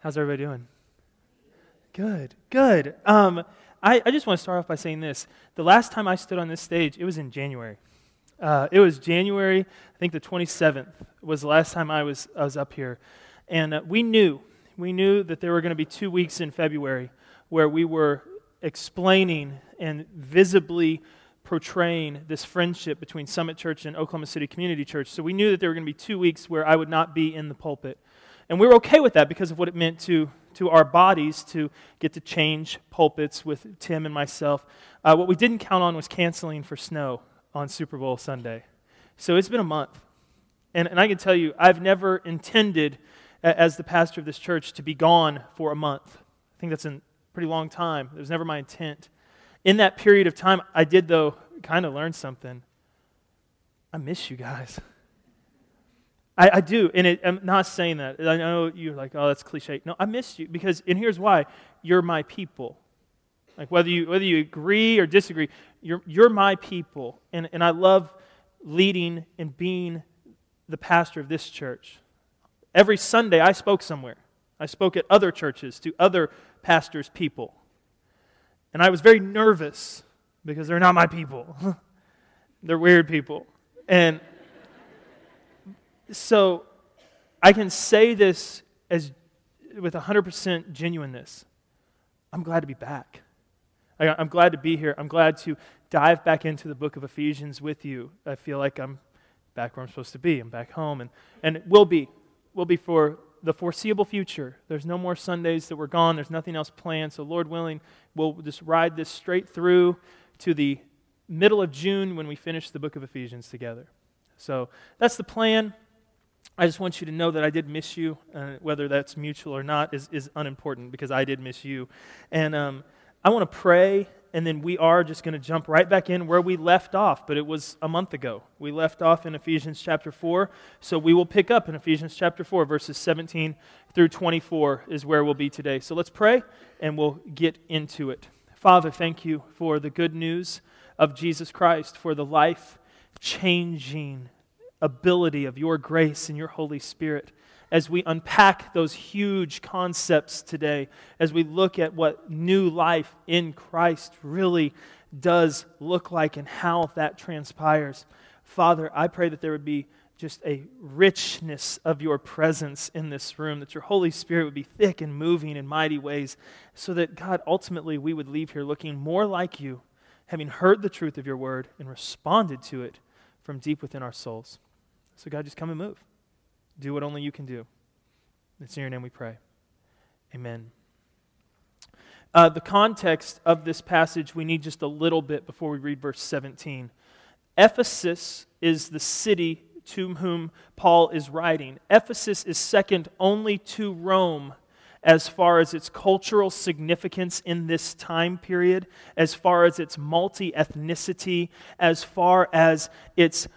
How's everybody doing? Good, good. Um, I, I just want to start off by saying this. The last time I stood on this stage, it was in January. Uh, it was January, I think the 27th was the last time I was, I was up here. And uh, we knew, we knew that there were going to be two weeks in February where we were explaining and visibly portraying this friendship between Summit Church and Oklahoma City Community Church. So we knew that there were going to be two weeks where I would not be in the pulpit. And we were okay with that because of what it meant to, to our bodies to get to change pulpits with Tim and myself. Uh, what we didn't count on was canceling for snow on Super Bowl Sunday. So it's been a month. And, and I can tell you, I've never intended, as the pastor of this church, to be gone for a month. I think that's a pretty long time. It was never my intent. In that period of time, I did, though, kind of learn something. I miss you guys. I, I do, and it, I'm not saying that. I know you're like, oh, that's cliche. No, I miss you because, and here's why: you're my people. Like whether you whether you agree or disagree, you're you're my people, and and I love leading and being the pastor of this church. Every Sunday, I spoke somewhere. I spoke at other churches to other pastors' people, and I was very nervous because they're not my people. they're weird people, and so I can say this as with 100% genuineness. I'm glad to be back. I, I'm glad to be here. I'm glad to dive back into the book of Ephesians with you. I feel like I'm back where I'm supposed to be. I'm back home. And, and will be. Will be for the foreseeable future. There's no more Sundays that we're gone. There's nothing else planned. So, Lord willing, we'll just ride this straight through to the middle of June when we finish the book of Ephesians together. So, that's the plan. I just want you to know that I did miss you. Uh, whether that's mutual or not is, is unimportant because I did miss you. And um, I want to pray, and then we are just going to jump right back in where we left off, but it was a month ago. We left off in Ephesians chapter 4, so we will pick up in Ephesians chapter 4, verses 17 through 24 is where we'll be today. So let's pray, and we'll get into it. Father, thank you for the good news of Jesus Christ, for the life changing ability of your grace and your Holy Spirit as we unpack those huge concepts today, as we look at what new life in Christ really does look like and how that transpires. Father, I pray that there would be just a richness of your presence in this room, that your Holy Spirit would be thick and moving in mighty ways, so that, God, ultimately we would leave here looking more like you, having heard the truth of your word and responded to it from deep within our souls. So, God, just come and move. Do what only you can do. It's in your name we pray. Amen. Uh, the context of this passage, we need just a little bit before we read verse 17. Ephesus is the city to whom Paul is writing. Ephesus is second only to Rome as far as its cultural significance in this time period, as far as its multi ethnicity, as far as its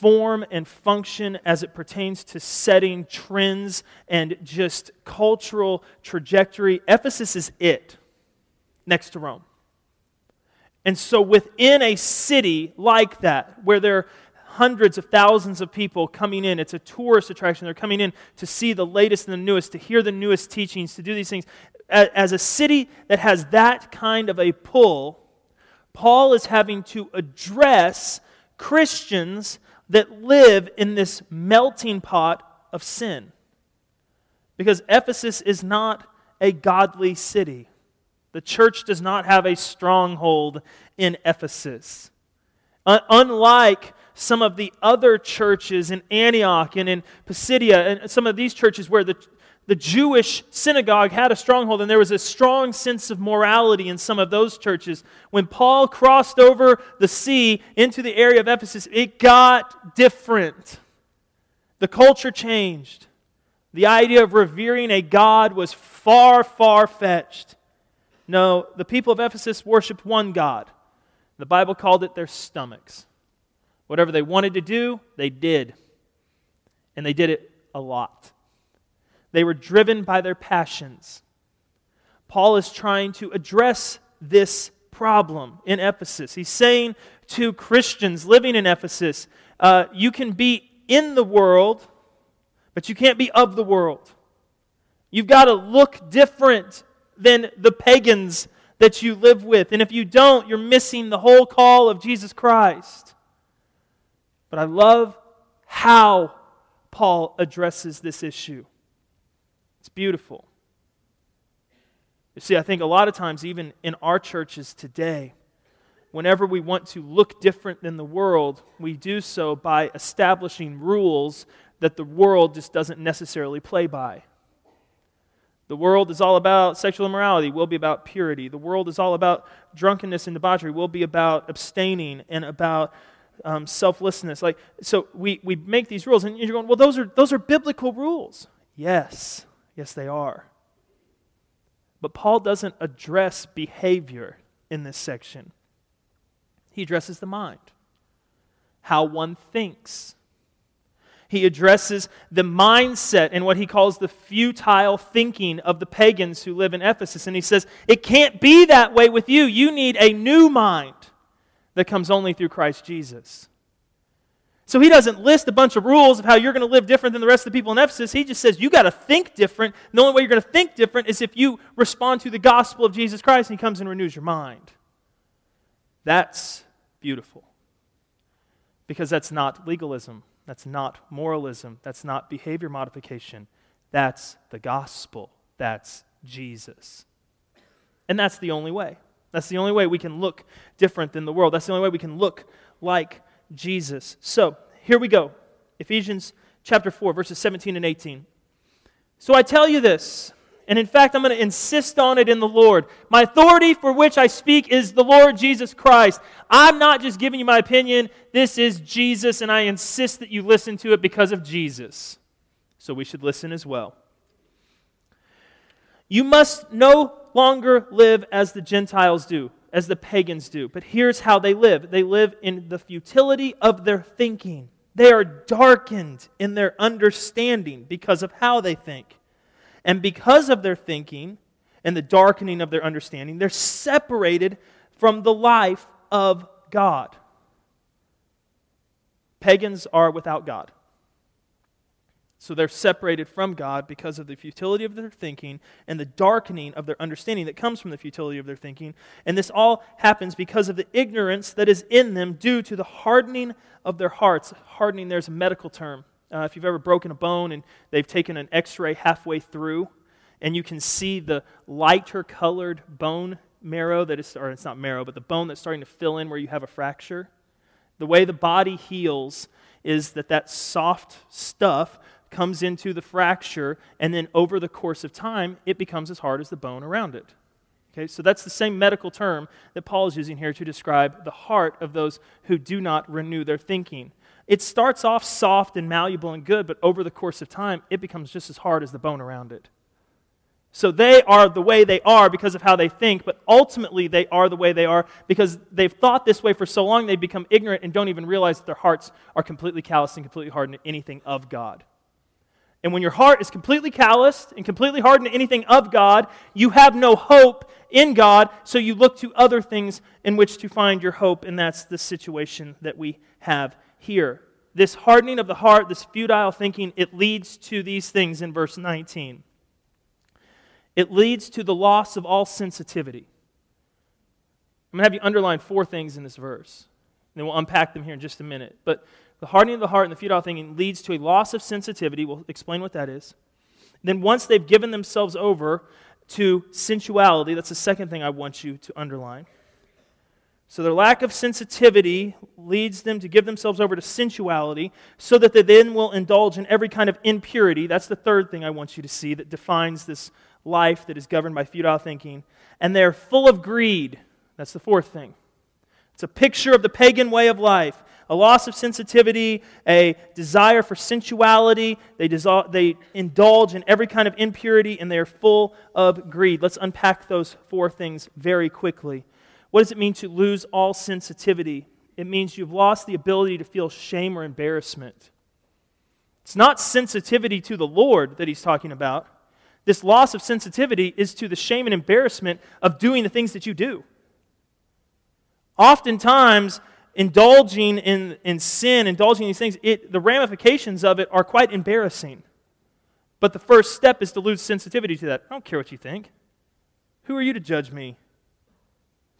form and function as it pertains to setting trends and just cultural trajectory. Ephesus is it next to Rome. And so, within a city like that, where there are hundreds of thousands of people coming in, it's a tourist attraction. They're coming in to see the latest and the newest, to hear the newest teachings, to do these things. As a city that has that kind of a pull, Paul is having to address Christians that live in this melting pot of sin. Because Ephesus is not a godly city. The church does not have a stronghold in Ephesus. Uh, unlike some of the other churches in Antioch and in Pisidia, and some of these churches where the, the Jewish synagogue had a stronghold, and there was a strong sense of morality in some of those churches. When Paul crossed over the sea into the area of Ephesus, it got different. The culture changed. The idea of revering a God was far, far fetched. No, the people of Ephesus worshiped one God. The Bible called it their stomachs. Whatever they wanted to do, they did. And they did it a lot. They were driven by their passions. Paul is trying to address this problem in Ephesus. He's saying to Christians living in Ephesus, uh, you can be in the world, but you can't be of the world. You've got to look different than the pagans that you live with. And if you don't, you're missing the whole call of Jesus Christ. But I love how Paul addresses this issue. It's beautiful. You see, I think a lot of times, even in our churches today, whenever we want to look different than the world, we do so by establishing rules that the world just doesn't necessarily play by. The world is all about sexual immorality, will be about purity. The world is all about drunkenness and debauchery, will be about abstaining and about um, selflessness. Like, so we, we make these rules, and you're going, well, those are, those are biblical rules. Yes, yes, they are. But Paul doesn't address behavior in this section, he addresses the mind, how one thinks. He addresses the mindset and what he calls the futile thinking of the pagans who live in Ephesus. And he says, It can't be that way with you. You need a new mind that comes only through Christ Jesus. So he doesn't list a bunch of rules of how you're going to live different than the rest of the people in Ephesus. He just says you got to think different. The only way you're going to think different is if you respond to the gospel of Jesus Christ and he comes and renews your mind. That's beautiful. Because that's not legalism. That's not moralism. That's not behavior modification. That's the gospel. That's Jesus. And that's the only way. That's the only way we can look different than the world. That's the only way we can look like Jesus. So, here we go. Ephesians chapter 4, verses 17 and 18. So I tell you this and in fact, I'm going to insist on it in the Lord. My authority for which I speak is the Lord Jesus Christ. I'm not just giving you my opinion. This is Jesus, and I insist that you listen to it because of Jesus. So we should listen as well. You must no longer live as the Gentiles do, as the pagans do. But here's how they live they live in the futility of their thinking. They are darkened in their understanding because of how they think. And because of their thinking and the darkening of their understanding, they're separated from the life of God. Pagans are without God. So they're separated from God because of the futility of their thinking and the darkening of their understanding that comes from the futility of their thinking. And this all happens because of the ignorance that is in them due to the hardening of their hearts. Hardening, there's a medical term. Uh, if you've ever broken a bone and they've taken an x ray halfway through, and you can see the lighter colored bone marrow that is, or it's not marrow, but the bone that's starting to fill in where you have a fracture. The way the body heals is that that soft stuff comes into the fracture, and then over the course of time, it becomes as hard as the bone around it. Okay, so that's the same medical term that Paul is using here to describe the heart of those who do not renew their thinking. It starts off soft and malleable and good, but over the course of time, it becomes just as hard as the bone around it. So they are the way they are because of how they think, but ultimately they are the way they are because they've thought this way for so long they become ignorant and don't even realize that their hearts are completely calloused and completely hardened to anything of God. And when your heart is completely calloused and completely hardened to anything of God, you have no hope in God, so you look to other things in which to find your hope, and that's the situation that we have here. This hardening of the heart, this futile thinking, it leads to these things in verse 19. It leads to the loss of all sensitivity. I'm going to have you underline four things in this verse. And then we'll unpack them here in just a minute. But the hardening of the heart and the futile thinking leads to a loss of sensitivity. We'll explain what that is. Then, once they've given themselves over to sensuality, that's the second thing I want you to underline. So their lack of sensitivity leads them to give themselves over to sensuality so that they then will indulge in every kind of impurity. That's the third thing I want you to see that defines this life that is governed by futile thinking. And they're full of greed. That's the fourth thing. It's a picture of the pagan way of life a loss of sensitivity, a desire for sensuality. They, dissolve, they indulge in every kind of impurity, and they are full of greed. Let's unpack those four things very quickly. What does it mean to lose all sensitivity? It means you've lost the ability to feel shame or embarrassment. It's not sensitivity to the Lord that he's talking about. This loss of sensitivity is to the shame and embarrassment of doing the things that you do. Oftentimes, indulging in, in sin, indulging in these things, it, the ramifications of it are quite embarrassing. But the first step is to lose sensitivity to that. I don't care what you think. Who are you to judge me?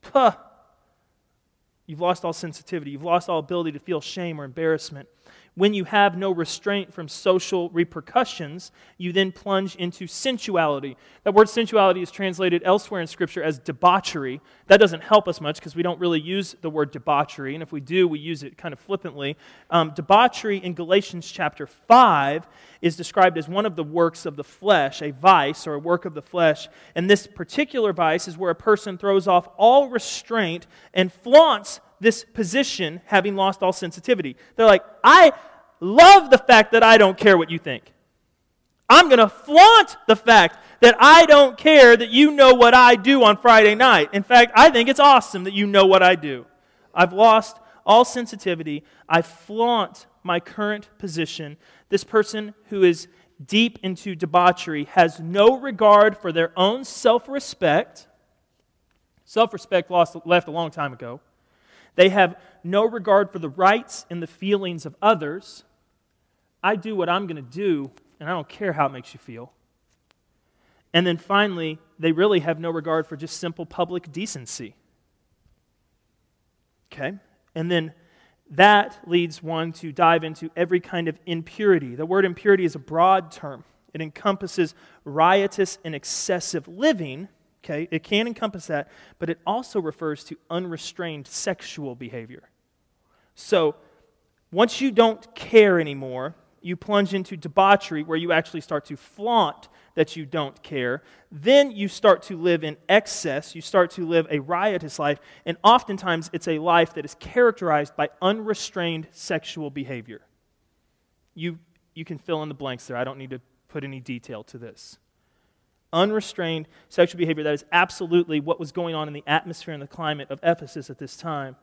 Puh. You've lost all sensitivity. You've lost all ability to feel shame or embarrassment when you have no restraint from social repercussions, you then plunge into sensuality. That word sensuality is translated elsewhere in Scripture as debauchery. That doesn't help us much because we don't really use the word debauchery, and if we do, we use it kind of flippantly. Um, debauchery in Galatians chapter 5 is described as one of the works of the flesh, a vice or a work of the flesh. And this particular vice is where a person throws off all restraint and flaunts this position having lost all sensitivity. They're like, I love the fact that I don't care what you think. I'm going to flaunt the fact that I don't care that you know what I do on Friday night. In fact, I think it's awesome that you know what I do. I've lost all sensitivity. I flaunt my current position. This person who is deep into debauchery has no regard for their own self respect. Self respect left a long time ago. They have no regard for the rights and the feelings of others. I do what I'm going to do, and I don't care how it makes you feel. And then finally, they really have no regard for just simple public decency. Okay? And then that leads one to dive into every kind of impurity. The word impurity is a broad term, it encompasses riotous and excessive living Okay, it can encompass that, but it also refers to unrestrained sexual behavior. So, once you don't care anymore, you plunge into debauchery where you actually start to flaunt that you don't care. Then you start to live in excess. You start to live a riotous life. And oftentimes, it's a life that is characterized by unrestrained sexual behavior. You, you can fill in the blanks there. I don't need to put any detail to this unrestrained sexual behavior. That is absolutely what was going on in the atmosphere and the climate of Ephesus at this time.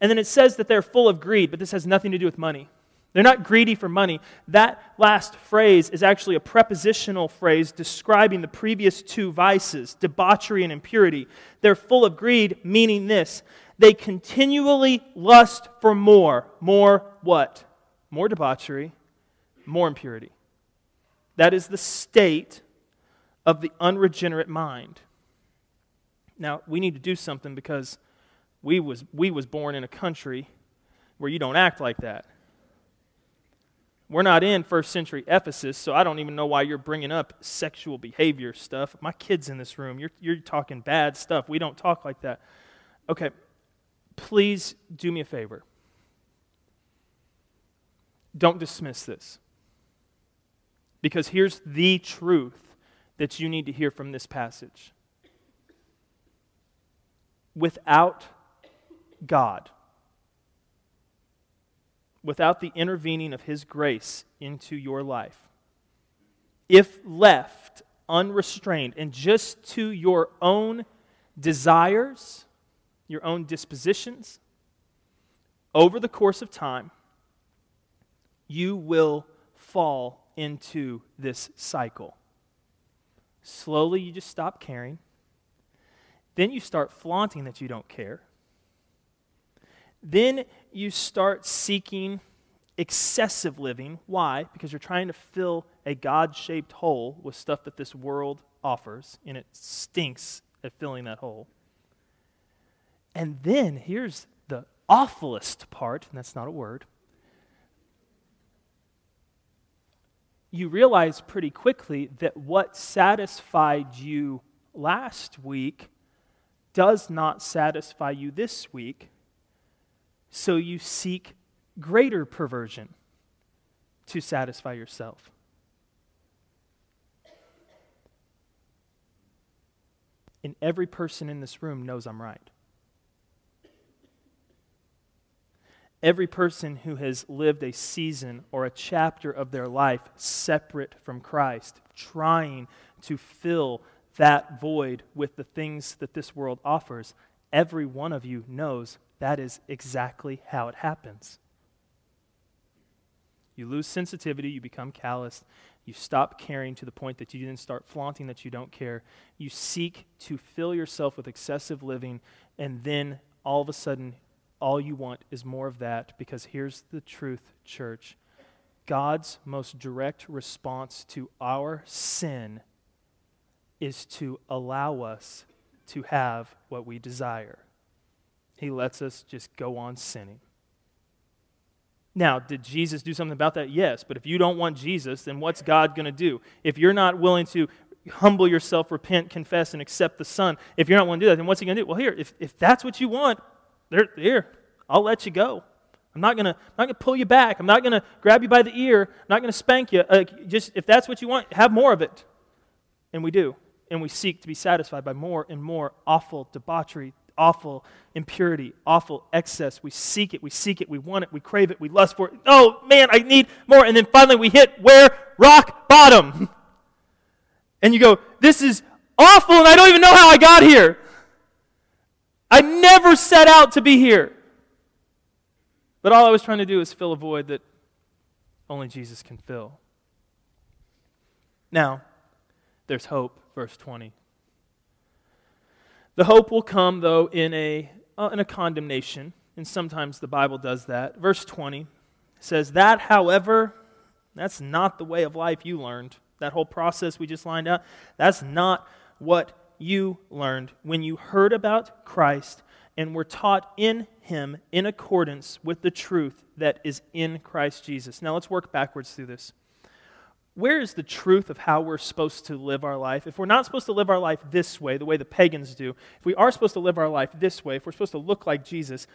And then it says that they're full of greed, but this has nothing to do with money. They're not greedy for money. That last phrase is actually a prepositional phrase describing the previous two vices, debauchery and impurity. They're full of greed, meaning this they continually lust for more. More what? More debauchery, more impurity. That is the state of the unregenerate mind. Now, we need to do something because we was, we was born in a country where you don't act like that. We're not in first century Ephesus, so I don't even know why you're bringing up sexual behavior stuff. My kid's in this room. You're, you're talking bad stuff. We don't talk like that. Okay, please do me a favor. Don't dismiss this. Because here's the truth that you need to hear from this passage. Without God, without the intervening of His grace into your life, if left unrestrained and just to your own desires, your own dispositions, over the course of time, you will fall into this cycle. Slowly, you just stop caring. Then you start flaunting that you don't care. Then you start seeking excessive living. Why? Because you're trying to fill a God shaped hole with stuff that this world offers, and it stinks at filling that hole. And then here's the awfulest part, and that's not a word you realize pretty quickly that what satisfied you last week does not satisfy you this week. So you seek greater perversion to satisfy yourself. And every person in this room knows I'm right. Every person who has lived a season or a chapter of their life separate from Christ, trying to fill that void with the things that this world offers, every one of you knows that is exactly how it happens. You lose sensitivity, you become calloused, you stop caring to the point that you didn't start flaunting that you don't care. You seek to fill yourself with excessive living, and then all of a sudden all you want is more of that because here's the truth, church. God's most direct response to our sin is to allow us to have what we desire. He lets us just go on sinning. Now, did Jesus do something about that? Yes. But if you don't want Jesus, then what's God going to do? If you're not willing to humble yourself, repent, confess, and accept the Son, if you're not willing to do that, then what's He going to do? Well, here, if, if that's what you want, there, here, I'll let you go. I'm not going to I'm not going to pull you back. I'm not going to grab you by the ear. I'm not going to spank you. Uh, just if that's what you want, have more of it. And we do. And we seek to be satisfied by more and more awful debauchery, awful impurity, awful excess. We seek it, we seek it, we want it, we crave it, we lust for it. Oh, man, I need more. And then finally we hit where? Rock bottom. And you go, this is awful, and I don't even know how I got here. I never set out to be here. But all I was trying to do is fill a void that only Jesus can fill. Now, there's hope, verse 20. The hope will come, though, in a, uh, in a condemnation, and sometimes the Bible does that. Verse 20 says, That, however, that's not the way of life you learned. That whole process we just lined out, that's not what you learned when you heard about Christ and were taught in him in accordance with the truth that is in Christ Jesus. Now let's work backwards through this where is the truth of how we're supposed to live our life? If we're not supposed to live our life this way, the way the pagans do, if we are supposed to live our life this way, if we're supposed to look like Jesus,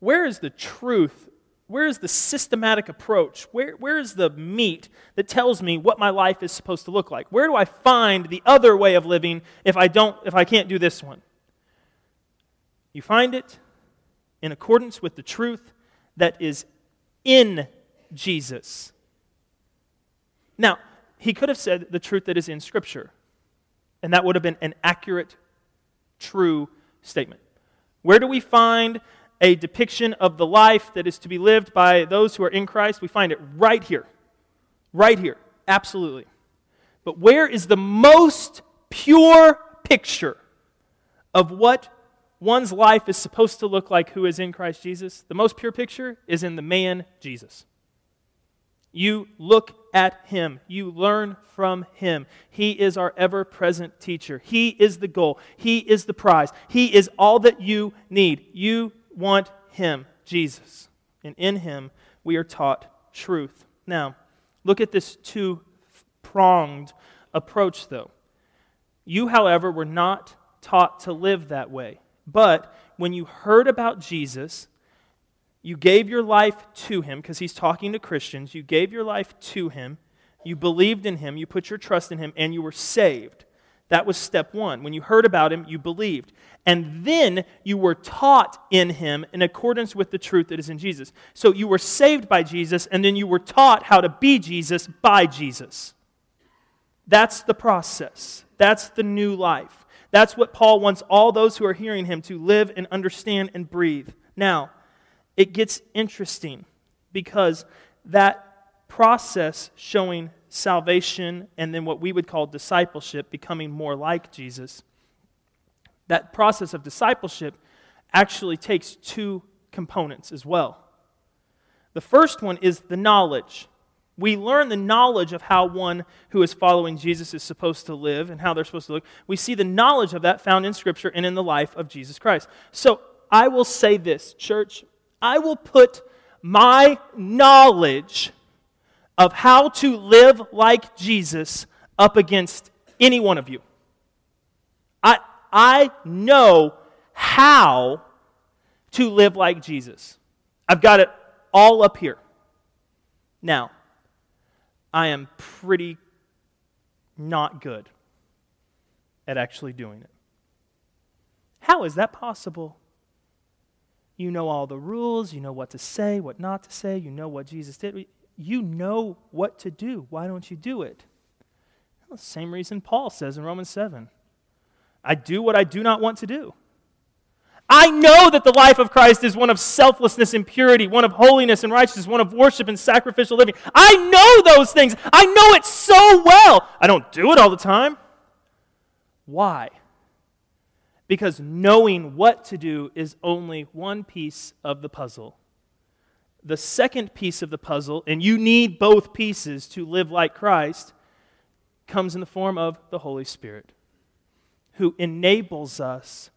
where is the truth? Where is the systematic approach? Where, where is the meat that tells me what my life is supposed to look like? Where do I find the other way of living if I, don't, if I can't do this one? You find it in accordance with the truth that is in Jesus. Now, he could have said the truth that is in Scripture, and that would have been an accurate, true statement. Where do we find a depiction of the life that is to be lived by those who are in Christ? We find it right here. Right here. Absolutely. But where is the most pure picture of what one's life is supposed to look like who is in Christ Jesus? The most pure picture is in the man Jesus. You look at him. You learn from him. He is our ever present teacher. He is the goal. He is the prize. He is all that you need. You want him, Jesus. And in him, we are taught truth. Now, look at this two pronged approach, though. You, however, were not taught to live that way. But when you heard about Jesus, you gave your life to him because he's talking to Christians. You gave your life to him. You believed in him. You put your trust in him, and you were saved. That was step one. When you heard about him, you believed. And then you were taught in him in accordance with the truth that is in Jesus. So you were saved by Jesus, and then you were taught how to be Jesus by Jesus. That's the process. That's the new life. That's what Paul wants all those who are hearing him to live and understand and breathe. Now, it gets interesting because that process showing salvation and then what we would call discipleship, becoming more like Jesus, that process of discipleship actually takes two components as well. The first one is the knowledge. We learn the knowledge of how one who is following Jesus is supposed to live and how they're supposed to look. We see the knowledge of that found in Scripture and in the life of Jesus Christ. So I will say this, church, I will put my knowledge of how to live like Jesus up against any one of you. I, I know how to live like Jesus. I've got it all up here. Now, I am pretty not good at actually doing it. How is that possible? You know all the rules. You know what to say, what not to say. You know what Jesus did. You know what to do. Why don't you do it? Well, the same reason Paul says in Romans 7 I do what I do not want to do. I know that the life of Christ is one of selflessness and purity, one of holiness and righteousness, one of worship and sacrificial living. I know those things. I know it so well. I don't do it all the time. Why? Because knowing what to do is only one piece of the puzzle. the second piece of the puzzle, and you need both pieces to live like Christ, comes in the form of the Holy Spirit, who enables us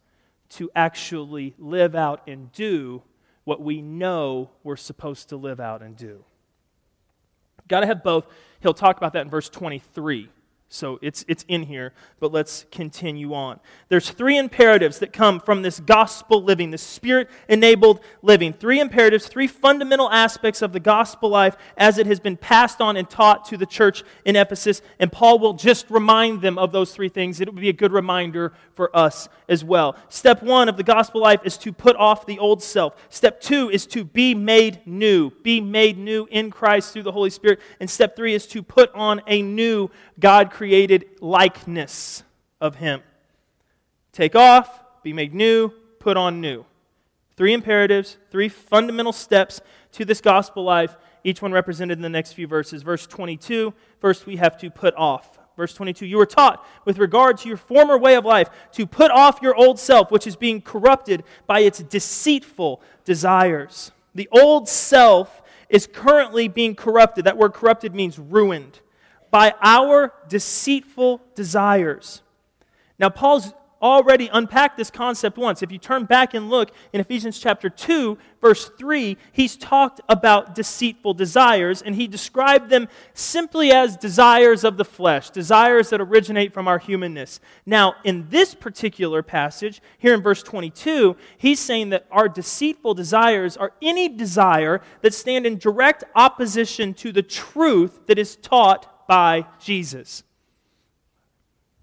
to actually live out and do what we know we're supposed to live out and do. Got to have both. He'll talk about that in verse 23. So it's, it's in here, but let's continue on. There's three imperatives that come from this gospel living, this spirit enabled living. Three imperatives, three fundamental aspects of the gospel life as it has been passed on and taught to the church in Ephesus. And Paul will just remind them of those three things. It would be a good reminder for us as well. Step one of the gospel life is to put off the old self. Step two is to be made new, be made new in Christ through the Holy Spirit. And step three is to put on a new God created likeness of Him. Take off, be made new, put on new. Three imperatives, three fundamental steps to this gospel life, each one represented in the next few verses. Verse 22, first we have to put off. Verse 22 You were taught, with regard to your former way of life, to put off your old self, which is being corrupted by its deceitful desires. The old self is currently being corrupted. That word corrupted means ruined by our deceitful desires. Now, Paul's already unpacked this concept once. If you turn back and look in Ephesians chapter 2, verse 3, he's talked about deceitful desires, and he described them simply as desires of the flesh, desires that originate from our humanness. Now, in this particular passage, here in verse 22, he's saying that our deceitful desires are any desire that stand in direct opposition to the truth that is taught by Jesus.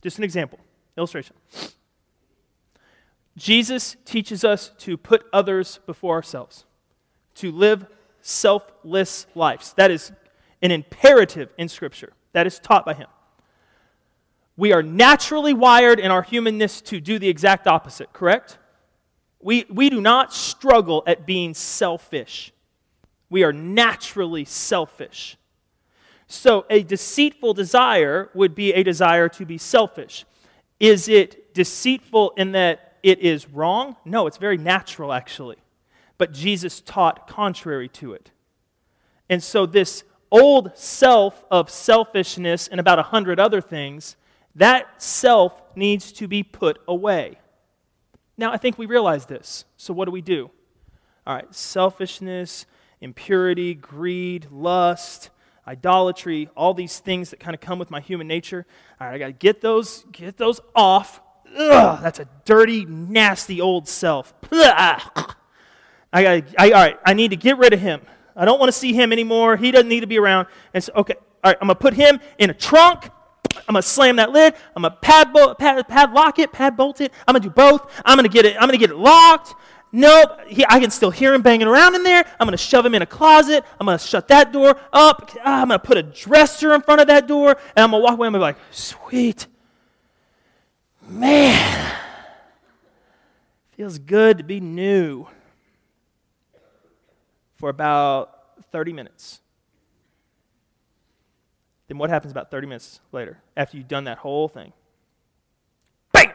Just an example, illustration. Jesus teaches us to put others before ourselves, to live selfless lives. That is an imperative in Scripture, that is taught by him. We are naturally wired in our humanness to do the exact opposite, correct? We, we do not struggle at being selfish. We are naturally selfish. So, a deceitful desire would be a desire to be selfish. Is it deceitful in that it is wrong? No, it's very natural, actually. But Jesus taught contrary to it. And so, this old self of selfishness and about a hundred other things, that self needs to be put away. Now, I think we realize this. So, what do we do? All right, selfishness, impurity, greed, lust idolatry, all these things that kind of come with my human nature. All right, I got to get those, get those off. Ugh, that's a dirty, nasty old self. I got I, all right, I need to get rid of him. I don't want to see him anymore. He doesn't need to be around. And so, okay, all right, I'm to put him in a trunk. I'm to slam that lid. I'm to pad, pad, padlock it, pad bolt it. I'm to do both. I'm to get it, I'm to get it locked. Nope, he, I can still hear him banging around in there. I'm going to shove him in a closet. I'm going to shut that door up. Ah, I'm going to put a dresser in front of that door. And I'm going to walk away and be like, sweet. Man, feels good to be new for about 30 minutes. Then what happens about 30 minutes later after you've done that whole thing? Bang!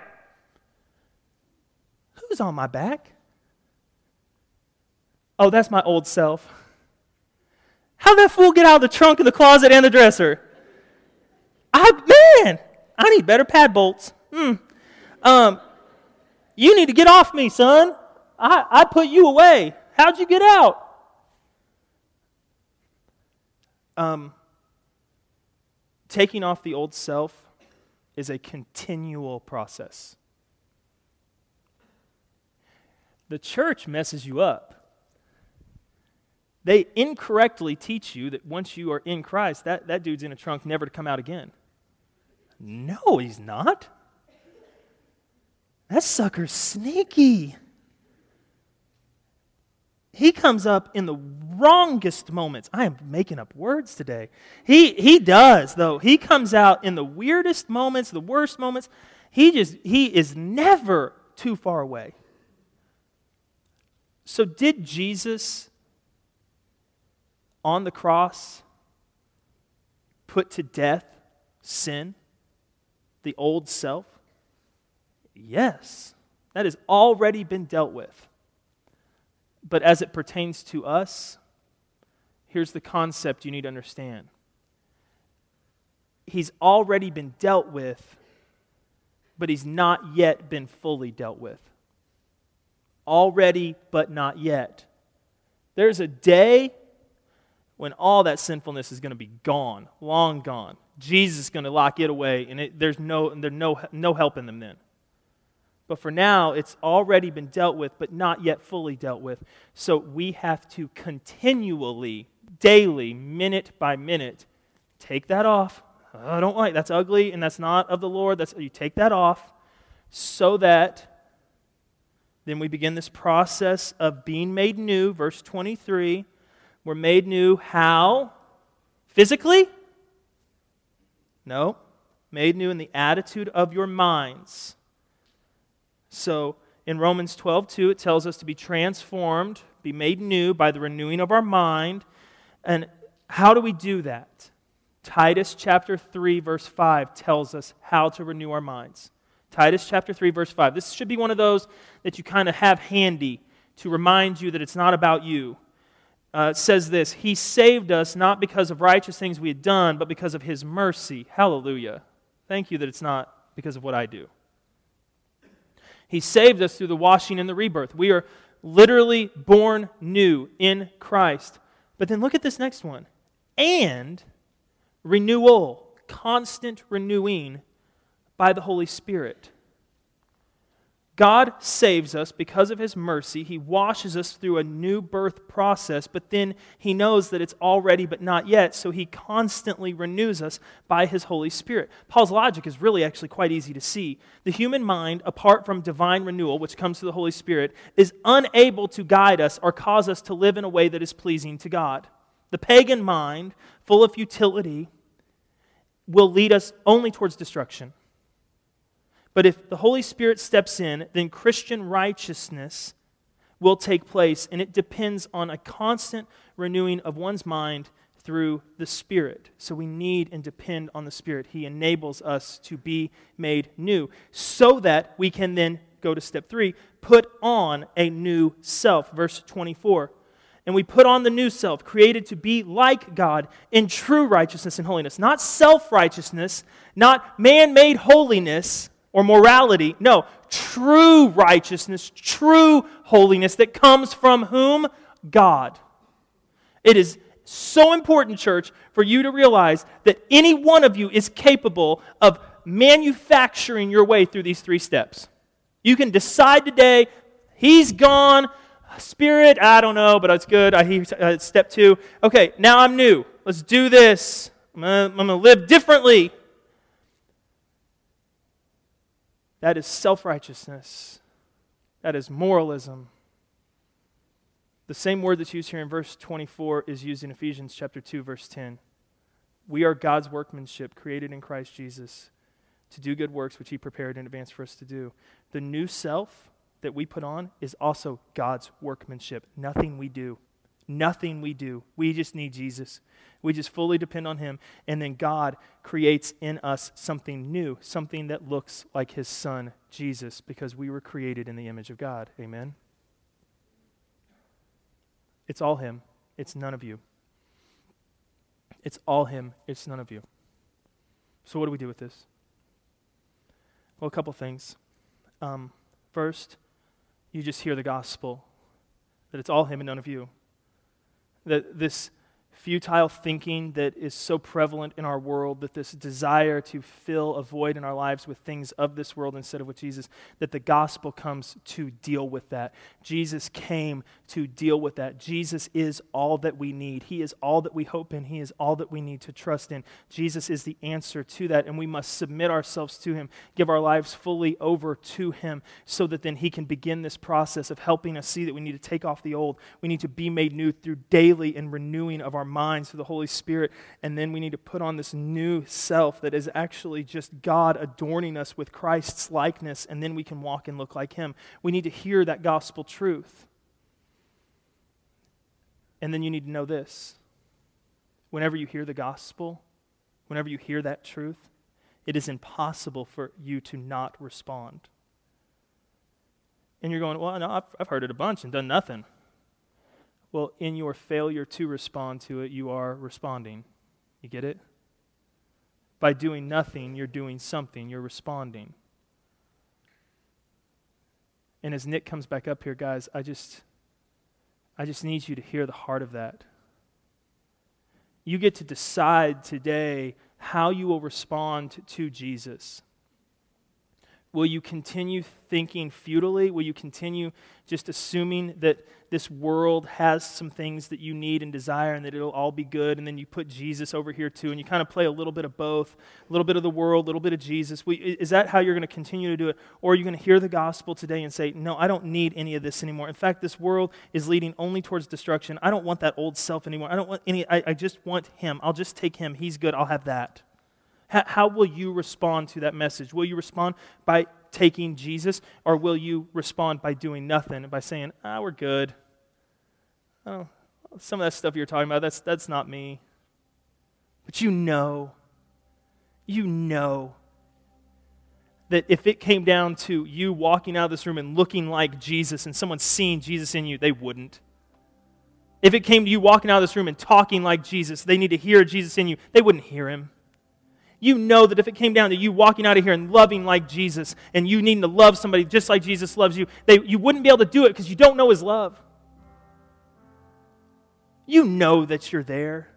Who's on my back? Oh, that's my old self. How'd that fool get out of the trunk and the closet and the dresser? I, man, I need better pad bolts. Hmm. Um, you need to get off me, son. I, I put you away. How'd you get out? Um, taking off the old self is a continual process. The church messes you up they incorrectly teach you that once you are in Christ, that, that dude's in a trunk never to come out again. No, he's not. That sucker's sneaky. He comes up in the wrongest moments. I am making up words today. He, he does, though. He comes out in the weirdest moments, the worst moments. He just, he is never too far away. So, did Jesus on the cross put to death sin, the old self? Yes, that has already been dealt with. But as it pertains to us, here's the concept you need to understand He's already been dealt with, but he's not yet been fully dealt with. Already, but not yet. There's a day when all that sinfulness is going to be gone, long gone. Jesus is going to lock it away, and it, there's, no, there's no, no help in them then. But for now, it's already been dealt with, but not yet fully dealt with. So we have to continually, daily, minute by minute, take that off. I don't like that's ugly and that's not of the Lord. That's you take that off so that then we begin this process of being made new. Verse 23 we're made new how? Physically? No. Made new in the attitude of your minds. So in Romans 12, 2, it tells us to be transformed, be made new by the renewing of our mind. And how do we do that? Titus chapter 3, verse 5 tells us how to renew our minds. Titus chapter 3, verse 5. This should be one of those that you kind of have handy to remind you that it's not about you uh, says this He saved us not because of righteous things we had done, but because of His mercy. Hallelujah. Thank you that it's not because of what I do. He saved us through the washing and the rebirth. We are literally born new in Christ. But then look at this next one and renewal, constant renewing by the Holy Spirit. God saves us because of his mercy. He washes us through a new birth process, but then he knows that it's already but not yet, so he constantly renews us by his Holy Spirit. Paul's logic is really actually quite easy to see. The human mind, apart from divine renewal, which comes through the Holy Spirit, is unable to guide us or cause us to live in a way that is pleasing to God. The pagan mind, full of futility, will lead us only towards destruction. But if the Holy Spirit steps in, then Christian righteousness will take place, and it depends on a constant renewing of one's mind through the Spirit. So we need and depend on the Spirit. He enables us to be made new so that we can then go to step three put on a new self. Verse 24. And we put on the new self, created to be like God in true righteousness and holiness. Not self righteousness, not man made holiness or morality. No, true righteousness, true holiness that comes from whom? God. It is so important, church, for you to realize that any one of you is capable of manufacturing your way through these three steps. You can decide today, He's gone. Spirit, I don't know, but it's good. I hear uh, step two. Okay, now I'm new. Let's do this. I'm going to live differently. That is self righteousness. That is moralism. The same word that's used here in verse 24 is used in Ephesians chapter 2 verse 10. We are God's workmanship created in Christ Jesus to do good works which he prepared in advance for us to do. The new self that we put on is also God's workmanship. Nothing we do. Nothing we do. We just need Jesus. We just fully depend on Him. And then God creates in us something new, something that looks like His Son, Jesus, because we were created in the image of God. Amen? It's all Him, it's none of you. It's all Him, it's none of you. So, what do we do with this? Well, a couple things. Um, first, you just hear the gospel that it's all Him and none of you. That this futile thinking that is so prevalent in our world, that this desire to fill a void in our lives with things of this world instead of with Jesus, that the gospel comes to deal with that. Jesus came to deal with that. Jesus is all that we need. He is all that we hope in. He is all that we need to trust in. Jesus is the answer to that, and we must submit ourselves to Him, give our lives fully over to Him, so that then He can begin this process of helping us see that we need to take off the old. We need to be made new through daily and renewing of our minds through the Holy Spirit. And then we need to put on this new self that is actually just God adorning us with Christ's likeness, and then we can walk and look like Him. We need to hear that gospel truth. And then you need to know this whenever you hear the gospel, whenever you hear that truth, it is impossible for you to not respond. And you're going, well, no, I've, I've heard it a bunch and done nothing. Well, in your failure to respond to it, you are responding. You get it? By doing nothing, you're doing something, you're responding. And as Nick comes back up here, guys, I just I just need you to hear the heart of that. You get to decide today how you will respond to Jesus. Will you continue thinking futilely? Will you continue just assuming that this world has some things that you need and desire and that it'll all be good? And then you put Jesus over here too, and you kind of play a little bit of both a little bit of the world, a little bit of Jesus. Is that how you're going to continue to do it? Or are you going to hear the gospel today and say, No, I don't need any of this anymore? In fact, this world is leading only towards destruction. I don't want that old self anymore. I don't want any, I, I just want Him. I'll just take Him. He's good. I'll have that. How, will you respond to that message? Will you respond by taking Jesus, or will you respond by doing nothing and by saying, ah, we're good? Oh, some of that stuff you're talking about, that's, that's not me. But you know, you know that if it came down to you walking out of this room and looking like Jesus and someone seeing Jesus in you, they wouldn't. If it came to you walking out of this room and talking like Jesus, they need to hear Jesus in you, they wouldn't hear him you know that if it came down to you walking out of here and loving like Jesus and you needing to love somebody just like Jesus loves you, they, you wouldn't be able to do it because you don't know his love. You know that you're there.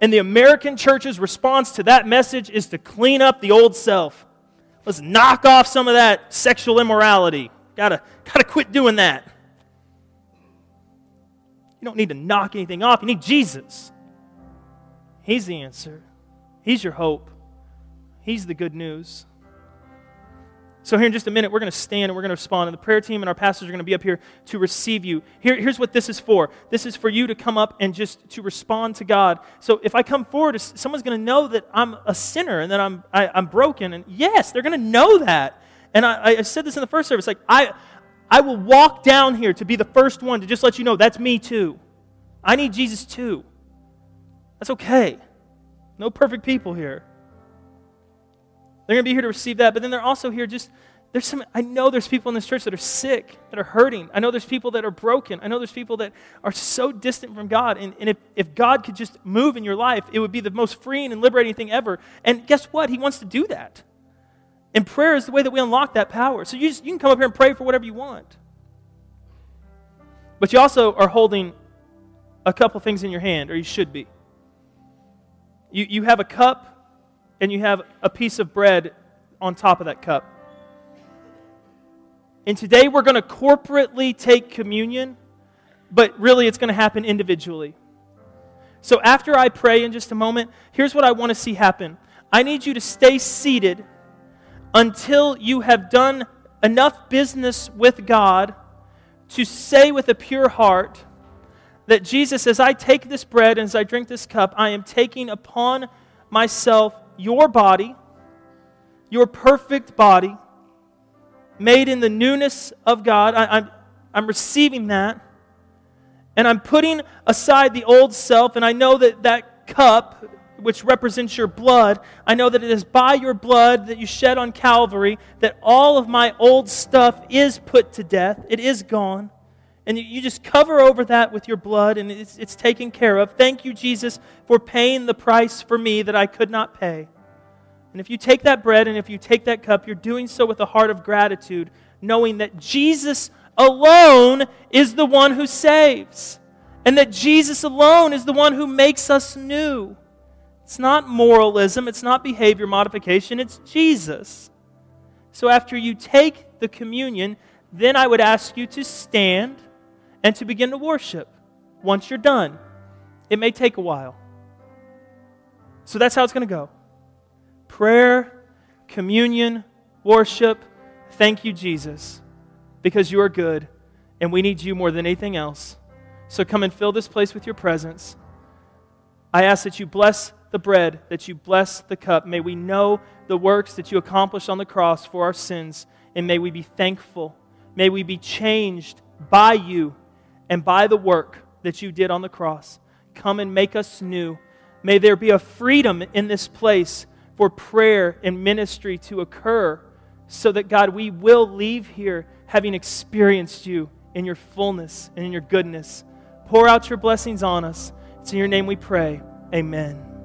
And the American church's response to that message is to clean up the old self. Let's knock off some of that sexual immorality. Gotta, gotta quit doing that. You don't need to knock anything off, you need Jesus. He's the answer. He's your hope. He's the good news. So, here in just a minute, we're going to stand and we're going to respond. And the prayer team and our pastors are going to be up here to receive you. Here, here's what this is for this is for you to come up and just to respond to God. So, if I come forward, someone's going to know that I'm a sinner and that I'm, I, am i am broken. And yes, they're going to know that. And I, I said this in the first service like, I, I will walk down here to be the first one to just let you know that's me too. I need Jesus too. That's okay. No perfect people here. They're going to be here to receive that, but then they're also here just there's some I know there's people in this church that are sick, that are hurting. I know there's people that are broken. I know there's people that are so distant from God. And, and if, if God could just move in your life, it would be the most freeing and liberating thing ever. And guess what? He wants to do that. And prayer is the way that we unlock that power. So you, just, you can come up here and pray for whatever you want. But you also are holding a couple things in your hand, or you should be. You, you have a cup and you have a piece of bread on top of that cup. And today we're going to corporately take communion, but really it's going to happen individually. So after I pray in just a moment, here's what I want to see happen I need you to stay seated until you have done enough business with God to say with a pure heart, that Jesus, as I take this bread and as I drink this cup, I am taking upon myself your body, your perfect body, made in the newness of God. I, am I'm, I'm receiving that. And I'm putting aside the old self, and I know that that cup, which represents your blood, I know that it is by your blood that you shed on Calvary that all of my old stuff is put to death. It is gone and you just cover over that with your blood and it's, it's taken care of. Thank you, Jesus, for paying the price for me that I could not pay. And if you take that bread and if you take that cup, you're doing so with a heart of gratitude, knowing that Jesus alone is the one who saves, and that Jesus alone is the one who makes us new. It's not moralism, it's not behavior modification, it's Jesus. So after you take the communion, then I would ask you to stand and to begin to worship once you're done. It may take a while. So that's how it's going to go prayer, communion, worship. Thank you, Jesus, because you are good and we need you more than anything else. So come and fill this place with your presence. I ask that you bless the bread, that you bless the cup. May we know the works that you accomplished on the cross for our sins, and may we be thankful. May we be changed by you and by the work that you did on the cross. Come and make us new. May there be a freedom in this place for prayer and ministry to occur so that, God, we will leave here having experienced you in your fullness and in your goodness. Pour out your blessings on us. It's in your name we pray. Amen.